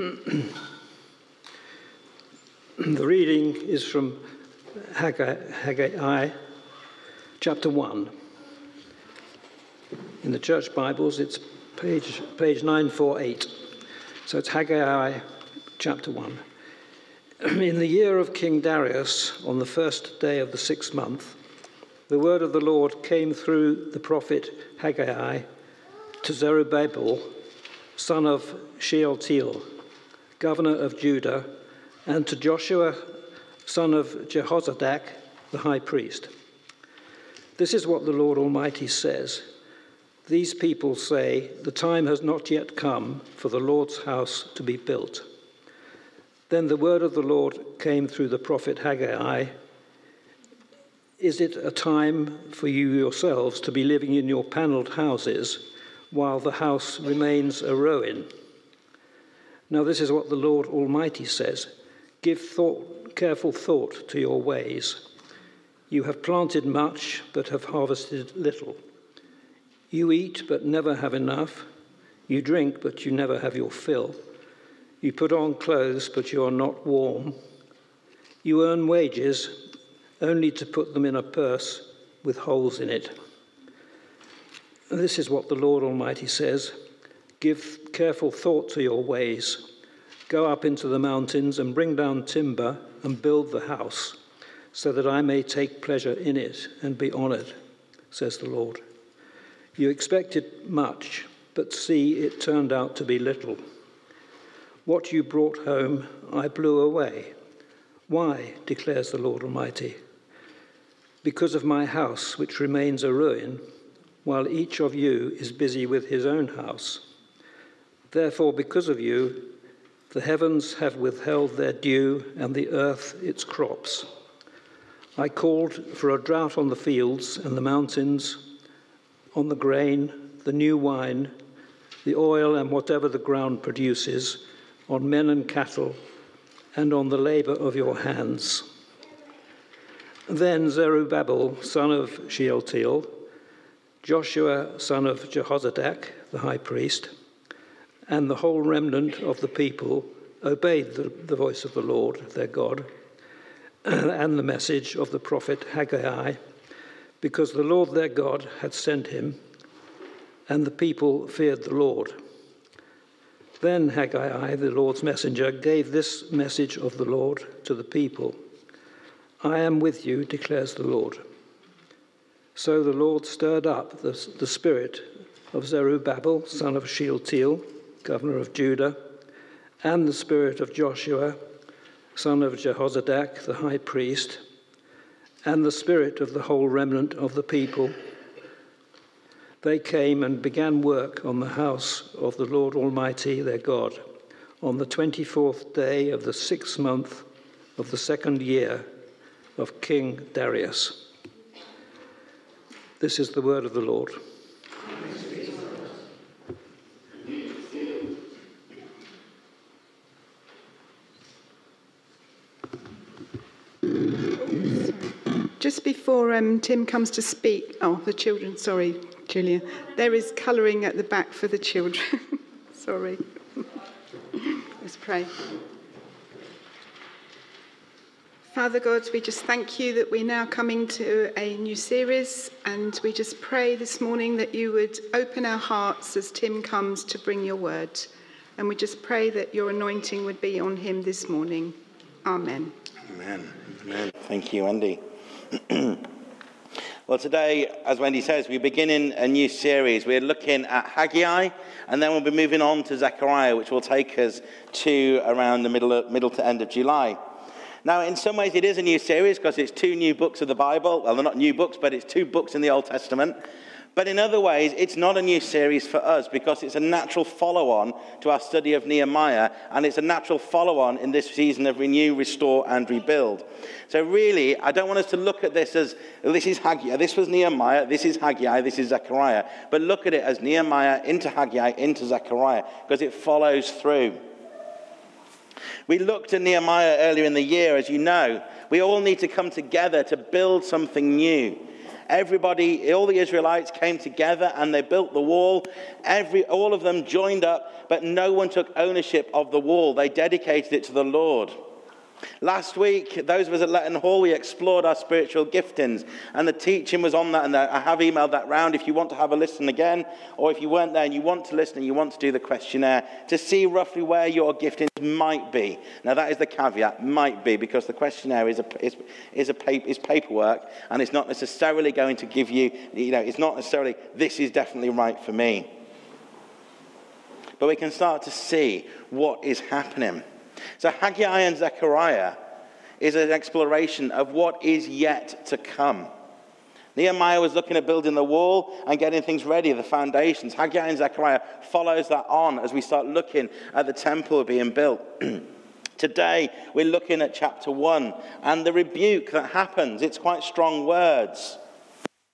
the reading is from Haggai, Haggai chapter 1. In the church Bibles, it's page, page 948. So it's Haggai chapter 1. In the year of King Darius, on the first day of the sixth month, the word of the Lord came through the prophet Haggai to Zerubbabel, son of Shealtiel, governor of Judah, and to Joshua, son of Jehozadak, the high priest. This is what the Lord Almighty says These people say, The time has not yet come for the Lord's house to be built. Then the word of the Lord came through the prophet Haggai Is it a time for you yourselves to be living in your panelled houses while the house remains a ruin? Now, this is what the Lord Almighty says Give thought, careful thought to your ways. You have planted much, but have harvested little. You eat, but never have enough. You drink, but you never have your fill. You put on clothes, but you are not warm. You earn wages only to put them in a purse with holes in it. This is what the Lord Almighty says Give careful thought to your ways. Go up into the mountains and bring down timber and build the house, so that I may take pleasure in it and be honored, says the Lord. You expected much, but see, it turned out to be little. What you brought home, I blew away. Why, declares the Lord Almighty? Because of my house, which remains a ruin, while each of you is busy with his own house. Therefore, because of you, the heavens have withheld their dew, and the earth its crops. I called for a drought on the fields and the mountains, on the grain, the new wine, the oil, and whatever the ground produces, on men and cattle, and on the labor of your hands. Then Zerubbabel, son of Shealtiel, Joshua, son of Jehozadak, the high priest, and the whole remnant of the people obeyed the, the voice of the Lord their God and the message of the prophet Haggai, because the Lord their God had sent him, and the people feared the Lord. Then Haggai, the Lord's messenger, gave this message of the Lord to the people I am with you, declares the Lord. So the Lord stirred up the, the spirit of Zerubbabel, son of Shealtiel, governor of Judah, and the spirit of Joshua, son of Jehozadak, the high priest, and the spirit of the whole remnant of the people. They came and began work on the house of the Lord Almighty, their God, on the 24th day of the sixth month of the second year of King Darius. This is the word of the Lord. Just before um, Tim comes to speak, oh, the children, sorry, Julia. There is colouring at the back for the children. sorry. Let's pray. Father God, we just thank you that we're now coming to a new series, and we just pray this morning that you would open our hearts as Tim comes to bring your word. And we just pray that your anointing would be on him this morning. Amen. Amen. Amen. Thank you, Andy. well, today, as Wendy says, we're beginning a new series. We're looking at Haggai, and then we'll be moving on to Zechariah, which will take us to around the middle, middle to end of July. Now, in some ways, it is a new series because it's two new books of the Bible. Well, they're not new books, but it's two books in the Old Testament. But in other ways, it's not a new series for us because it's a natural follow on to our study of Nehemiah, and it's a natural follow on in this season of renew, restore, and rebuild. So, really, I don't want us to look at this as oh, this is Haggai, this was Nehemiah, this is Haggai, this is Zechariah, but look at it as Nehemiah into Haggai into Zechariah because it follows through. We looked at Nehemiah earlier in the year, as you know. We all need to come together to build something new. Everybody, all the Israelites came together and they built the wall. Every, all of them joined up, but no one took ownership of the wall. They dedicated it to the Lord. Last week, those of us at Letton Hall, we explored our spiritual giftings, and the teaching was on that. And I have emailed that round if you want to have a listen again, or if you weren't there and you want to listen and you want to do the questionnaire to see roughly where your giftings might be. Now, that is the caveat, might be, because the questionnaire is, a, is, is, a is paperwork, and it's not necessarily going to give you, you know, it's not necessarily, this is definitely right for me. But we can start to see what is happening. So Haggai and Zechariah is an exploration of what is yet to come. Nehemiah was looking at building the wall and getting things ready, the foundations. Haggai and Zechariah follows that on as we start looking at the temple being built. Today, we're looking at chapter 1 and the rebuke that happens. It's quite strong words,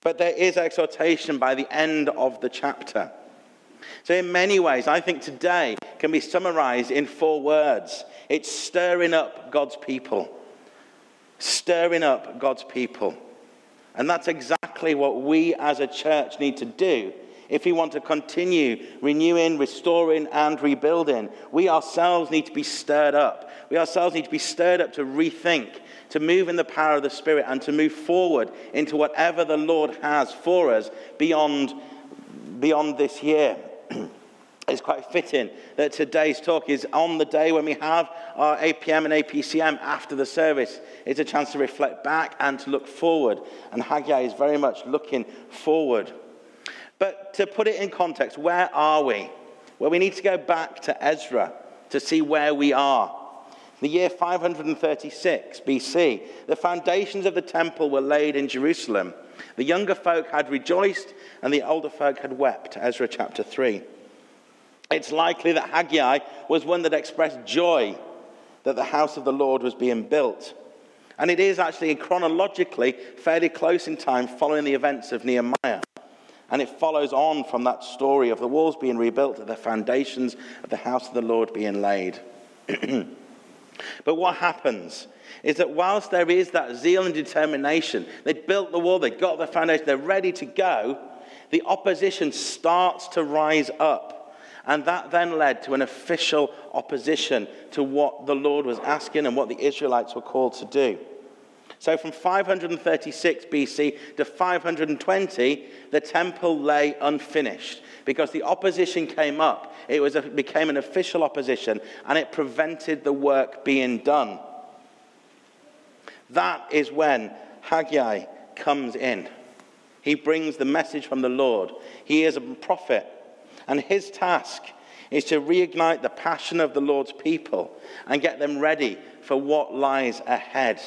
but there is exhortation by the end of the chapter. So, in many ways, I think today can be summarized in four words it's stirring up God's people. Stirring up God's people. And that's exactly what we as a church need to do if we want to continue renewing, restoring, and rebuilding. We ourselves need to be stirred up. We ourselves need to be stirred up to rethink, to move in the power of the Spirit, and to move forward into whatever the Lord has for us beyond, beyond this year. It's quite fitting that today's talk is on the day when we have our APM and APCM after the service. It's a chance to reflect back and to look forward. And Haggai is very much looking forward. But to put it in context, where are we? Well, we need to go back to Ezra to see where we are. The year 536 BC, the foundations of the temple were laid in Jerusalem. The younger folk had rejoiced, and the older folk had wept. Ezra chapter 3. It's likely that Haggai was one that expressed joy that the house of the Lord was being built. And it is actually chronologically fairly close in time following the events of Nehemiah. And it follows on from that story of the walls being rebuilt, the foundations of the house of the Lord being laid. but what happens is that whilst there is that zeal and determination, they built the wall, they got the foundation, they're ready to go, the opposition starts to rise up. And that then led to an official opposition to what the Lord was asking and what the Israelites were called to do. So from 536 BC to 520, the temple lay unfinished because the opposition came up. It was a, became an official opposition and it prevented the work being done. That is when Haggai comes in. He brings the message from the Lord. He is a prophet and his task is to reignite the passion of the Lord's people and get them ready for what lies ahead.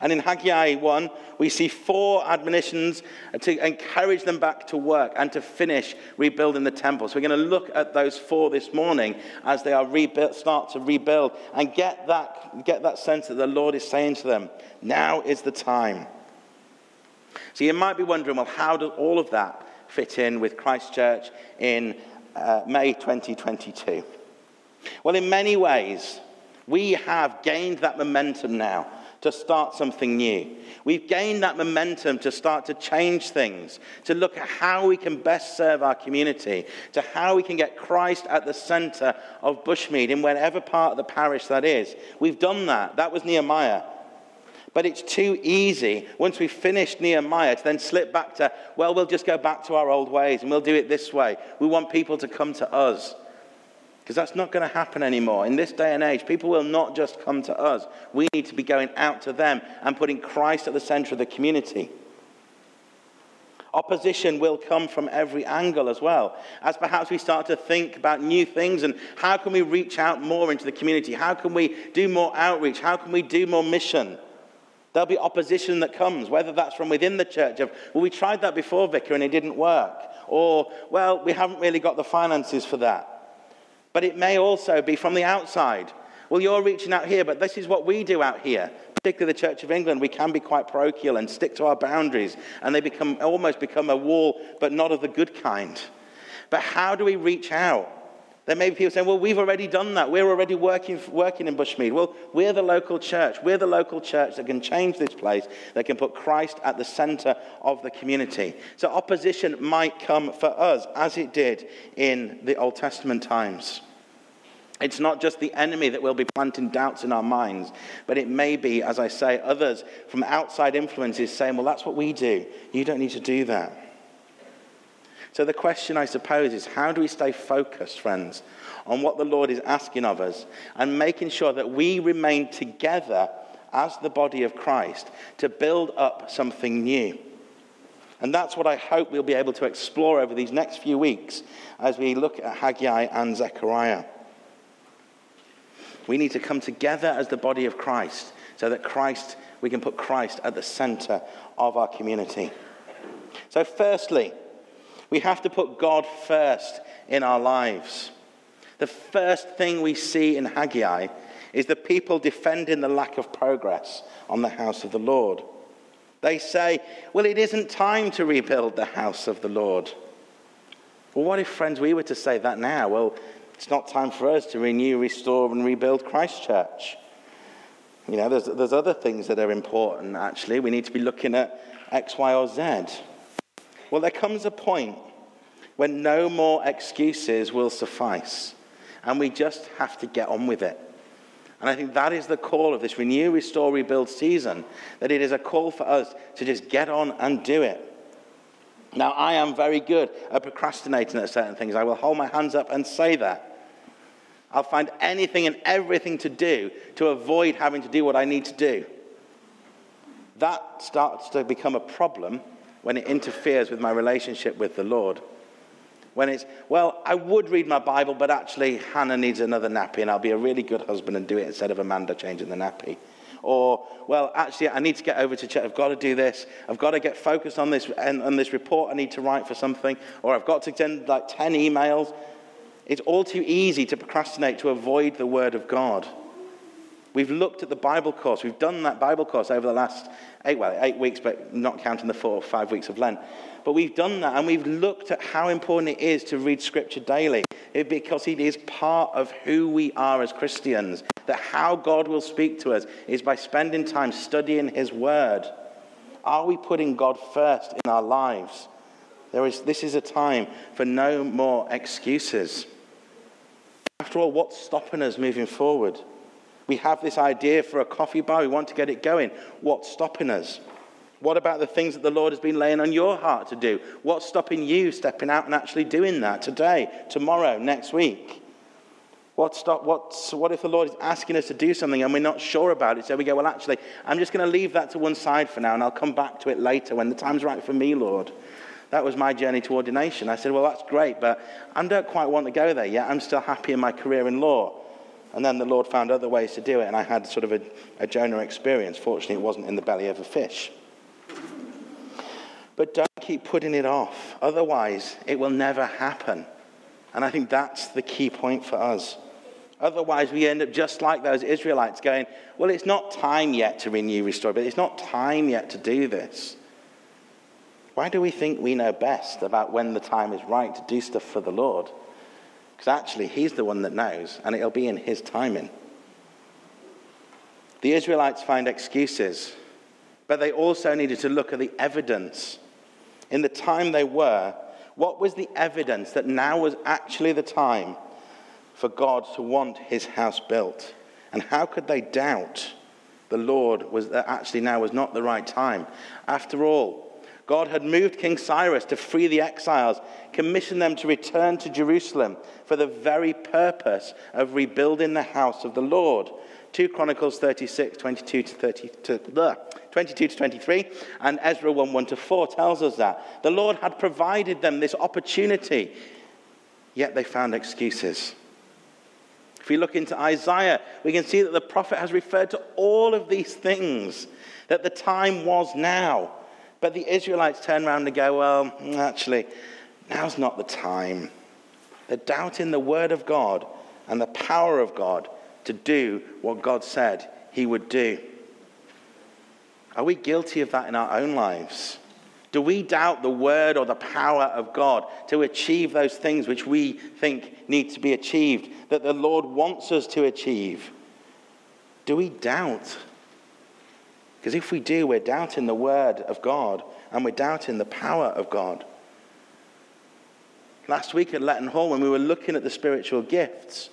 And in Haggai 1, we see four admonitions to encourage them back to work and to finish rebuilding the temple. So we're going to look at those four this morning as they are rebuilt, start to rebuild and get that, get that sense that the Lord is saying to them, now is the time. So you might be wondering, well, how does all of that fit in with Christchurch in uh, May 2022? Well, in many ways, we have gained that momentum now to start something new. We've gained that momentum to start to change things, to look at how we can best serve our community, to how we can get Christ at the center of Bushmead in whatever part of the parish that is. We've done that. That was Nehemiah. But it's too easy, once we've finished Nehemiah, to then slip back to, well, we'll just go back to our old ways and we'll do it this way. We want people to come to us. Because that's not going to happen anymore. In this day and age, people will not just come to us. We need to be going out to them and putting Christ at the center of the community. Opposition will come from every angle as well, as perhaps we start to think about new things and how can we reach out more into the community? How can we do more outreach? How can we do more mission? There'll be opposition that comes, whether that's from within the church of, well, we tried that before, Vicar, and it didn't work. Or, well, we haven't really got the finances for that. But it may also be from the outside. Well, you're reaching out here, but this is what we do out here. Particularly the Church of England, we can be quite parochial and stick to our boundaries, and they become almost become a wall, but not of the good kind. But how do we reach out? There may be people saying, well, we've already done that. We're already working, working in Bushmead. Well, we're the local church. We're the local church that can change this place, that can put Christ at the center of the community. So opposition might come for us, as it did in the Old Testament times. It's not just the enemy that will be planting doubts in our minds, but it may be, as I say, others from outside influences saying, well, that's what we do. You don't need to do that. So the question, I suppose, is how do we stay focused, friends, on what the Lord is asking of us and making sure that we remain together as the body of Christ to build up something new? And that's what I hope we'll be able to explore over these next few weeks as we look at Haggai and Zechariah. We need to come together as the body of Christ so that Christ, we can put Christ at the center of our community. So, firstly, we have to put God first in our lives. The first thing we see in Haggai is the people defending the lack of progress on the house of the Lord. They say, well, it isn't time to rebuild the house of the Lord. Well, what if, friends, we were to say that now? Well, it's not time for us to renew, restore, and rebuild Christchurch. You know, there's, there's other things that are important, actually. We need to be looking at X, Y, or Z. Well, there comes a point when no more excuses will suffice, and we just have to get on with it. And I think that is the call of this renew, restore, rebuild season, that it is a call for us to just get on and do it. Now, I am very good at procrastinating at certain things. I will hold my hands up and say that. I'll find anything and everything to do to avoid having to do what I need to do. That starts to become a problem when it interferes with my relationship with the Lord. When it's, well, I would read my Bible, but actually Hannah needs another nappy, and I'll be a really good husband and do it instead of Amanda changing the nappy. Or, well, actually, I need to get over to church. I've got to do this. I've got to get focused on this, and on this report I need to write for something. Or I've got to send like 10 emails. It's all too easy to procrastinate to avoid the Word of God. We've looked at the Bible course. We've done that Bible course over the last eight, well, eight weeks, but not counting the four or five weeks of Lent. But we've done that and we've looked at how important it is to read Scripture daily it, because it is part of who we are as Christians. That how God will speak to us is by spending time studying His Word. Are we putting God first in our lives? There is, this is a time for no more excuses. After all, what's stopping us moving forward? We have this idea for a coffee bar, we want to get it going. What's stopping us? What about the things that the Lord has been laying on your heart to do? What's stopping you stepping out and actually doing that today, tomorrow, next week? What, stop, what's, what if the Lord is asking us to do something and we're not sure about it? So we go, well, actually, I'm just going to leave that to one side for now and I'll come back to it later when the time's right for me, Lord. That was my journey to ordination. I said, well, that's great, but I don't quite want to go there yet. I'm still happy in my career in law. And then the Lord found other ways to do it, and I had sort of a, a Jonah experience. Fortunately, it wasn't in the belly of a fish. But don't keep putting it off. Otherwise, it will never happen. And I think that's the key point for us. Otherwise, we end up just like those Israelites going, Well, it's not time yet to renew, restore, but it's not time yet to do this. Why do we think we know best about when the time is right to do stuff for the Lord? Because actually, He's the one that knows, and it'll be in His timing. The Israelites find excuses, but they also needed to look at the evidence. In the time they were, what was the evidence that now was actually the time for God to want His house built? And how could they doubt the Lord was that actually now was not the right time? After all, God had moved King Cyrus to free the exiles, commissioned them to return to Jerusalem for the very purpose of rebuilding the house of the Lord. 2 Chronicles 36, 22 to, 30, to, 22 to 23, and Ezra 1, 1 to 4 tells us that. The Lord had provided them this opportunity, yet they found excuses. If we look into Isaiah, we can see that the prophet has referred to all of these things, that the time was now. But the Israelites turn around and go, well, actually, now's not the time. They're doubting the word of God and the power of God to do what God said he would do. Are we guilty of that in our own lives? Do we doubt the word or the power of God to achieve those things which we think need to be achieved, that the Lord wants us to achieve? Do we doubt? Because if we do, we're doubting the word of God and we're doubting the power of God. Last week at Letton Hall, when we were looking at the spiritual gifts,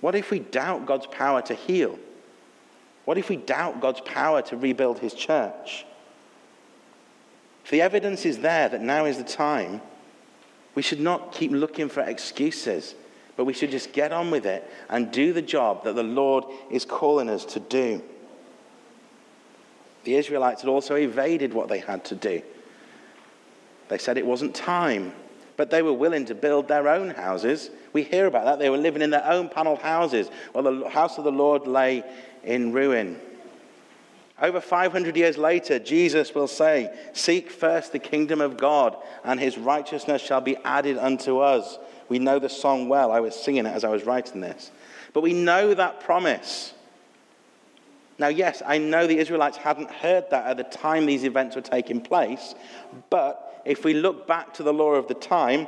what if we doubt God's power to heal? What if we doubt God's power to rebuild his church? If the evidence is there that now is the time, we should not keep looking for excuses, but we should just get on with it and do the job that the Lord is calling us to do. The Israelites had also evaded what they had to do. They said it wasn't time, but they were willing to build their own houses. We hear about that. They were living in their own paneled houses while the house of the Lord lay in ruin. Over 500 years later, Jesus will say, Seek first the kingdom of God, and his righteousness shall be added unto us. We know the song well. I was singing it as I was writing this. But we know that promise. Now, yes, I know the Israelites hadn't heard that at the time these events were taking place, but if we look back to the law of the time,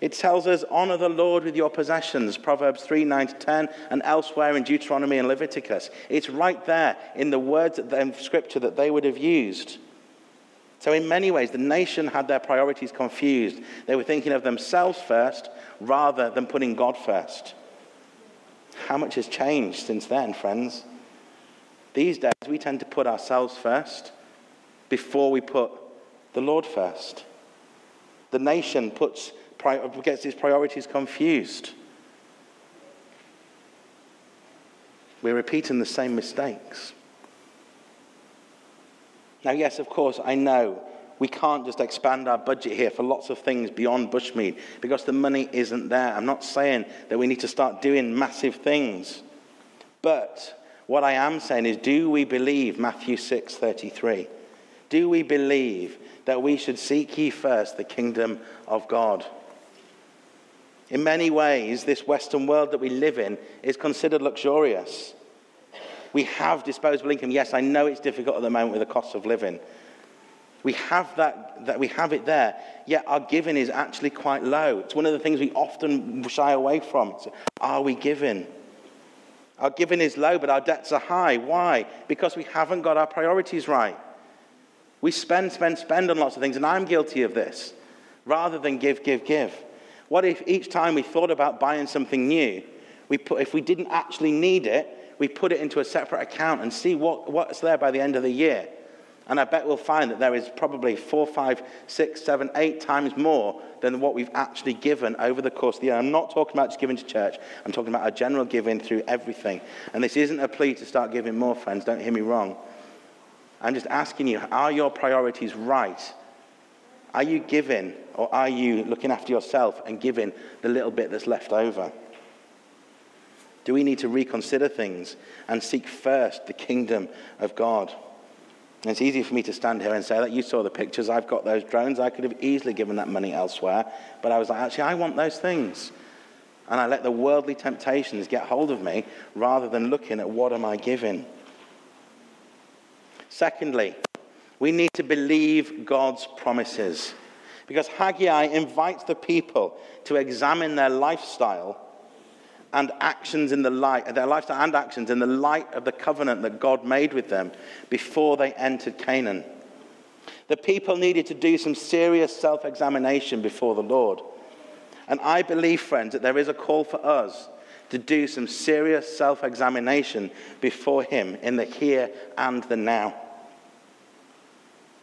it tells us, honor the Lord with your possessions, Proverbs 3 9 to 10, and elsewhere in Deuteronomy and Leviticus. It's right there in the words of scripture that they would have used. So, in many ways, the nation had their priorities confused. They were thinking of themselves first rather than putting God first. How much has changed since then, friends? These days, we tend to put ourselves first before we put the Lord first. The nation puts gets its priorities confused. We're repeating the same mistakes. Now, yes, of course, I know we can't just expand our budget here for lots of things beyond Bushmead because the money isn't there. I'm not saying that we need to start doing massive things. But what I am saying is do we believe Matthew 6:33? Do we believe that we should seek ye first the kingdom of God? In many ways, this Western world that we live in is considered luxurious. We have disposable income. Yes, I know it's difficult at the moment with the cost of living. We have that, that we have it there, yet our giving is actually quite low. It's one of the things we often shy away from. Are we giving? Our giving is low, but our debts are high. Why? Because we haven't got our priorities right. We spend, spend, spend on lots of things, and I'm guilty of this, rather than give, give, give. What if each time we thought about buying something new, we put, if we didn't actually need it, we put it into a separate account and see what, what's there by the end of the year? And I bet we'll find that there is probably four, five, six, seven, eight times more than what we've actually given over the course of the year. I'm not talking about just giving to church, I'm talking about our general giving through everything. And this isn't a plea to start giving more, friends, don't hear me wrong. I'm just asking you, are your priorities right? Are you giving or are you looking after yourself and giving the little bit that's left over? Do we need to reconsider things and seek first the kingdom of God? It's easy for me to stand here and say that you saw the pictures, I've got those drones, I could have easily given that money elsewhere. But I was like, actually, I want those things. And I let the worldly temptations get hold of me rather than looking at what am I giving. Secondly, we need to believe God's promises. Because Haggai invites the people to examine their lifestyle and actions in the light, their lifestyle and actions in the light of the covenant that God made with them before they entered Canaan. The people needed to do some serious self examination before the Lord. And I believe, friends, that there is a call for us to do some serious self examination before Him in the here and the now.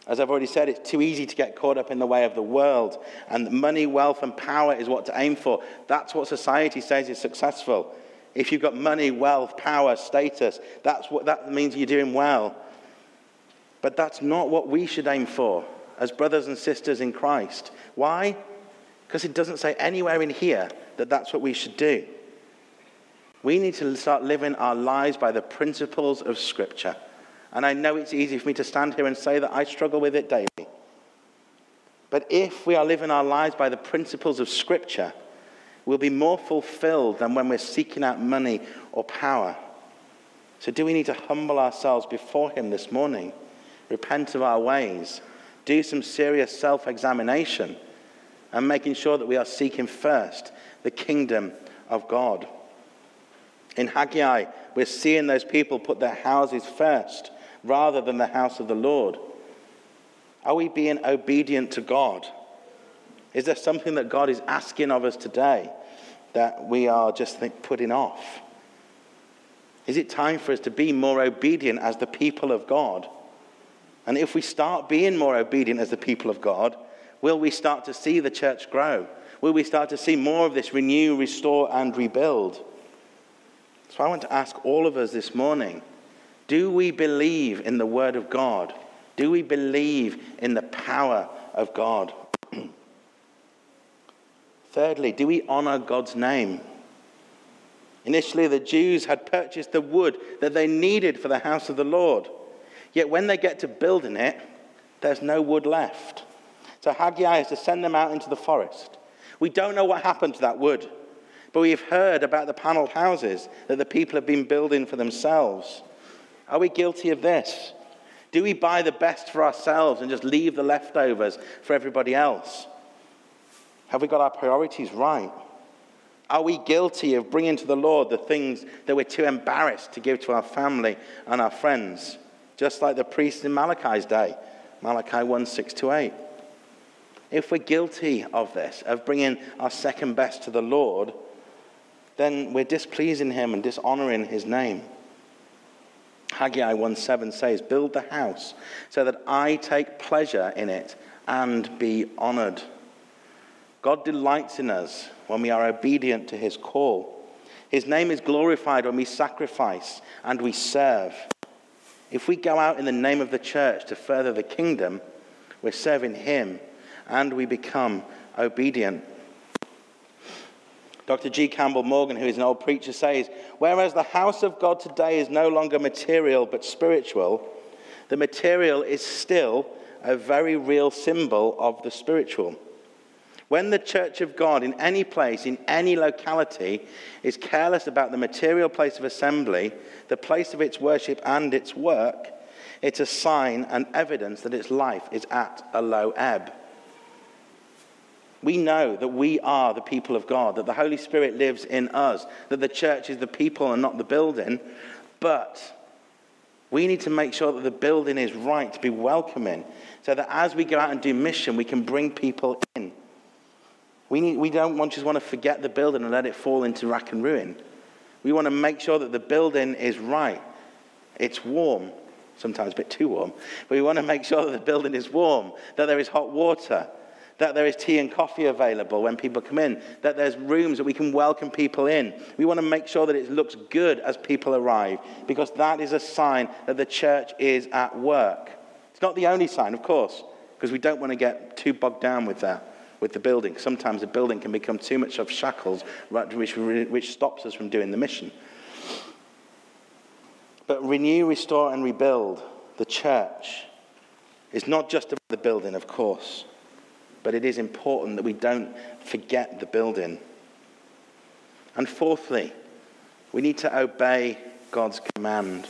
As I've already said, it's too easy to get caught up in the way of the world. And money, wealth, and power is what to aim for. That's what society says is successful. If you've got money, wealth, power, status, that's what, that means you're doing well. But that's not what we should aim for as brothers and sisters in Christ. Why? Because it doesn't say anywhere in here that that's what we should do. We need to start living our lives by the principles of Scripture. And I know it's easy for me to stand here and say that I struggle with it daily. But if we are living our lives by the principles of Scripture, we'll be more fulfilled than when we're seeking out money or power. So, do we need to humble ourselves before Him this morning? Repent of our ways? do some serious self examination and making sure that we are seeking first the kingdom of God. In Haggai, we're seeing those people put their houses first rather than the house of the Lord. Are we being obedient to God? Is there something that God is asking of us today that we are just think, putting off? Is it time for us to be more obedient as the people of God? And if we start being more obedient as the people of God, will we start to see the church grow? Will we start to see more of this renew, restore, and rebuild? So I want to ask all of us this morning do we believe in the Word of God? Do we believe in the power of God? Thirdly, do we honor God's name? Initially, the Jews had purchased the wood that they needed for the house of the Lord. Yet when they get to building it, there's no wood left. So Haggai has to send them out into the forest. We don't know what happened to that wood, but we've heard about the paneled houses that the people have been building for themselves. Are we guilty of this? Do we buy the best for ourselves and just leave the leftovers for everybody else? Have we got our priorities right? Are we guilty of bringing to the Lord the things that we're too embarrassed to give to our family and our friends? Just like the priests in Malachi's day, Malachi 1 6 to 8. If we're guilty of this, of bringing our second best to the Lord, then we're displeasing him and dishonoring his name. Haggai 1 7 says, Build the house so that I take pleasure in it and be honored. God delights in us when we are obedient to his call. His name is glorified when we sacrifice and we serve. If we go out in the name of the church to further the kingdom, we're serving him and we become obedient. Dr. G. Campbell Morgan, who is an old preacher, says Whereas the house of God today is no longer material but spiritual, the material is still a very real symbol of the spiritual. When the church of God in any place, in any locality, is careless about the material place of assembly, the place of its worship and its work, it's a sign and evidence that its life is at a low ebb. We know that we are the people of God, that the Holy Spirit lives in us, that the church is the people and not the building, but we need to make sure that the building is right to be welcoming, so that as we go out and do mission, we can bring people in. We, need, we don't want, just want to forget the building and let it fall into rack and ruin. We want to make sure that the building is right. It's warm, sometimes a bit too warm, but we want to make sure that the building is warm, that there is hot water, that there is tea and coffee available when people come in, that there's rooms that we can welcome people in. We want to make sure that it looks good as people arrive, because that is a sign that the church is at work. It's not the only sign, of course, because we don't want to get too bogged down with that with the building. Sometimes the building can become too much of shackles, which, which stops us from doing the mission. But renew, restore, and rebuild the church is not just about the building, of course, but it is important that we don't forget the building. And fourthly, we need to obey God's command.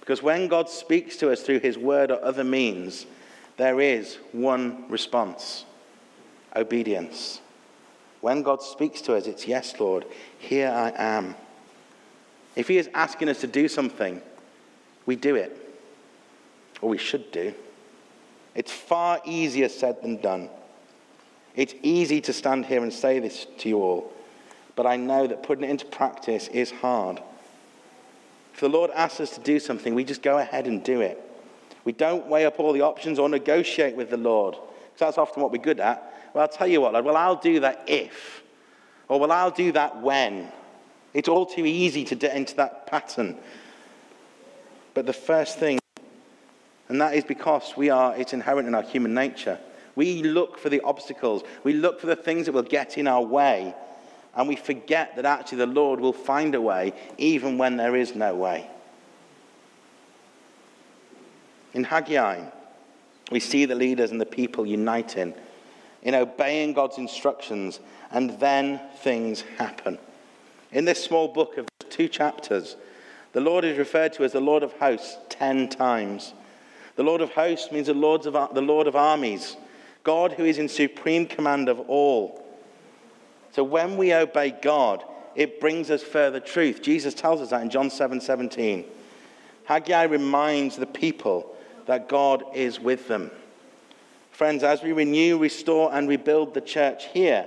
Because when God speaks to us through his word or other means, there is one response obedience. When God speaks to us, it's yes, Lord, here I am. If He is asking us to do something, we do it, or we should do. It's far easier said than done. It's easy to stand here and say this to you all, but I know that putting it into practice is hard. If the Lord asks us to do something, we just go ahead and do it. We don't weigh up all the options or negotiate with the Lord, because that's often what we're good at. Well, I'll tell you what, Lord, well, I'll do that if. Or, well, I'll do that when. It's all too easy to get into that pattern. But the first thing, and that is because we are, it's inherent in our human nature. We look for the obstacles, we look for the things that will get in our way, and we forget that actually the Lord will find a way even when there is no way. In Haggai, we see the leaders and the people uniting in obeying God's instructions, and then things happen. In this small book of two chapters, the Lord is referred to as the Lord of hosts ten times. The Lord of hosts means the, Lords of, the Lord of armies, God who is in supreme command of all. So when we obey God, it brings us further truth. Jesus tells us that in John 7 17. Haggai reminds the people that God is with them. Friends, as we renew, restore, and rebuild the church here,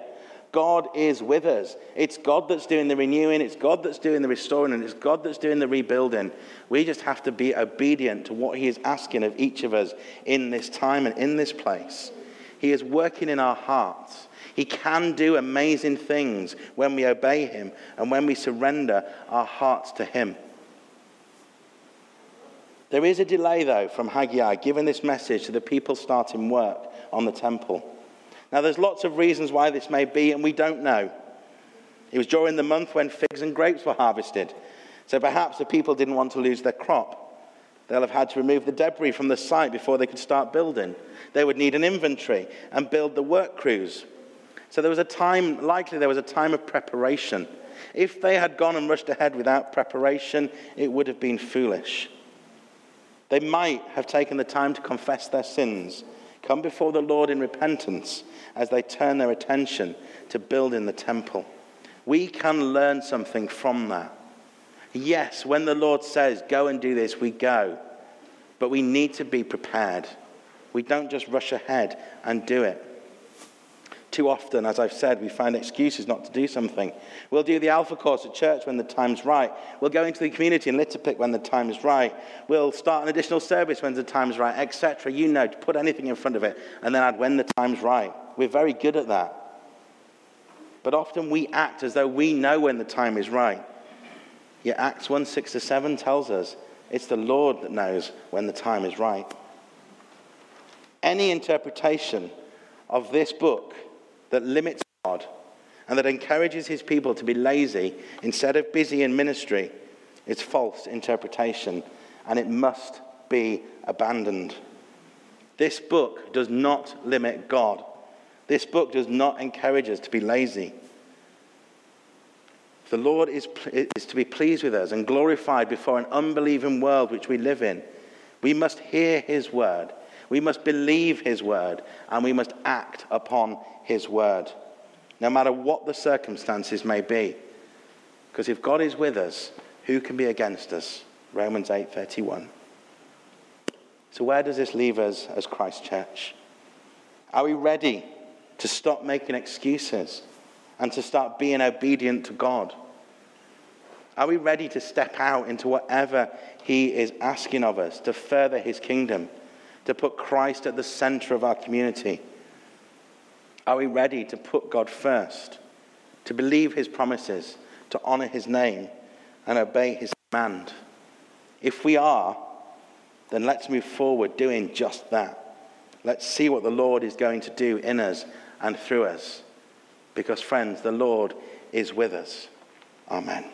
God is with us. It's God that's doing the renewing, it's God that's doing the restoring, and it's God that's doing the rebuilding. We just have to be obedient to what He is asking of each of us in this time and in this place. He is working in our hearts. He can do amazing things when we obey Him and when we surrender our hearts to Him. There is a delay, though, from Haggai giving this message to the people starting work on the temple. Now, there's lots of reasons why this may be, and we don't know. It was during the month when figs and grapes were harvested. So perhaps the people didn't want to lose their crop. They'll have had to remove the debris from the site before they could start building. They would need an inventory and build the work crews. So there was a time, likely there was a time of preparation. If they had gone and rushed ahead without preparation, it would have been foolish. They might have taken the time to confess their sins, come before the Lord in repentance as they turn their attention to building the temple. We can learn something from that. Yes, when the Lord says, go and do this, we go. But we need to be prepared. We don't just rush ahead and do it. Too often, as I've said, we find excuses not to do something. We'll do the Alpha course at church when the time's right. We'll go into the community in Litterpick when the time is right. We'll start an additional service when the time's right, etc. You know, to put anything in front of it and then add when the time's right. We're very good at that. But often we act as though we know when the time is right. Yet Acts 1 6 to 7 tells us it's the Lord that knows when the time is right. Any interpretation of this book that limits God and that encourages his people to be lazy instead of busy in ministry is false interpretation and it must be abandoned. This book does not limit God. This book does not encourage us to be lazy. The Lord is, is to be pleased with us and glorified before an unbelieving world which we live in. We must hear his word. We must believe his word and we must act upon his word, no matter what the circumstances may be. Because if God is with us, who can be against us? Romans 8:31. So where does this leave us as Christ Church? Are we ready to stop making excuses and to start being obedient to God? Are we ready to step out into whatever He is asking of us to further His kingdom, to put Christ at the center of our community? Are we ready to put God first, to believe His promises, to honor His name, and obey His command? If we are, then let's move forward doing just that. Let's see what the Lord is going to do in us and through us. Because, friends, the Lord is with us. Amen.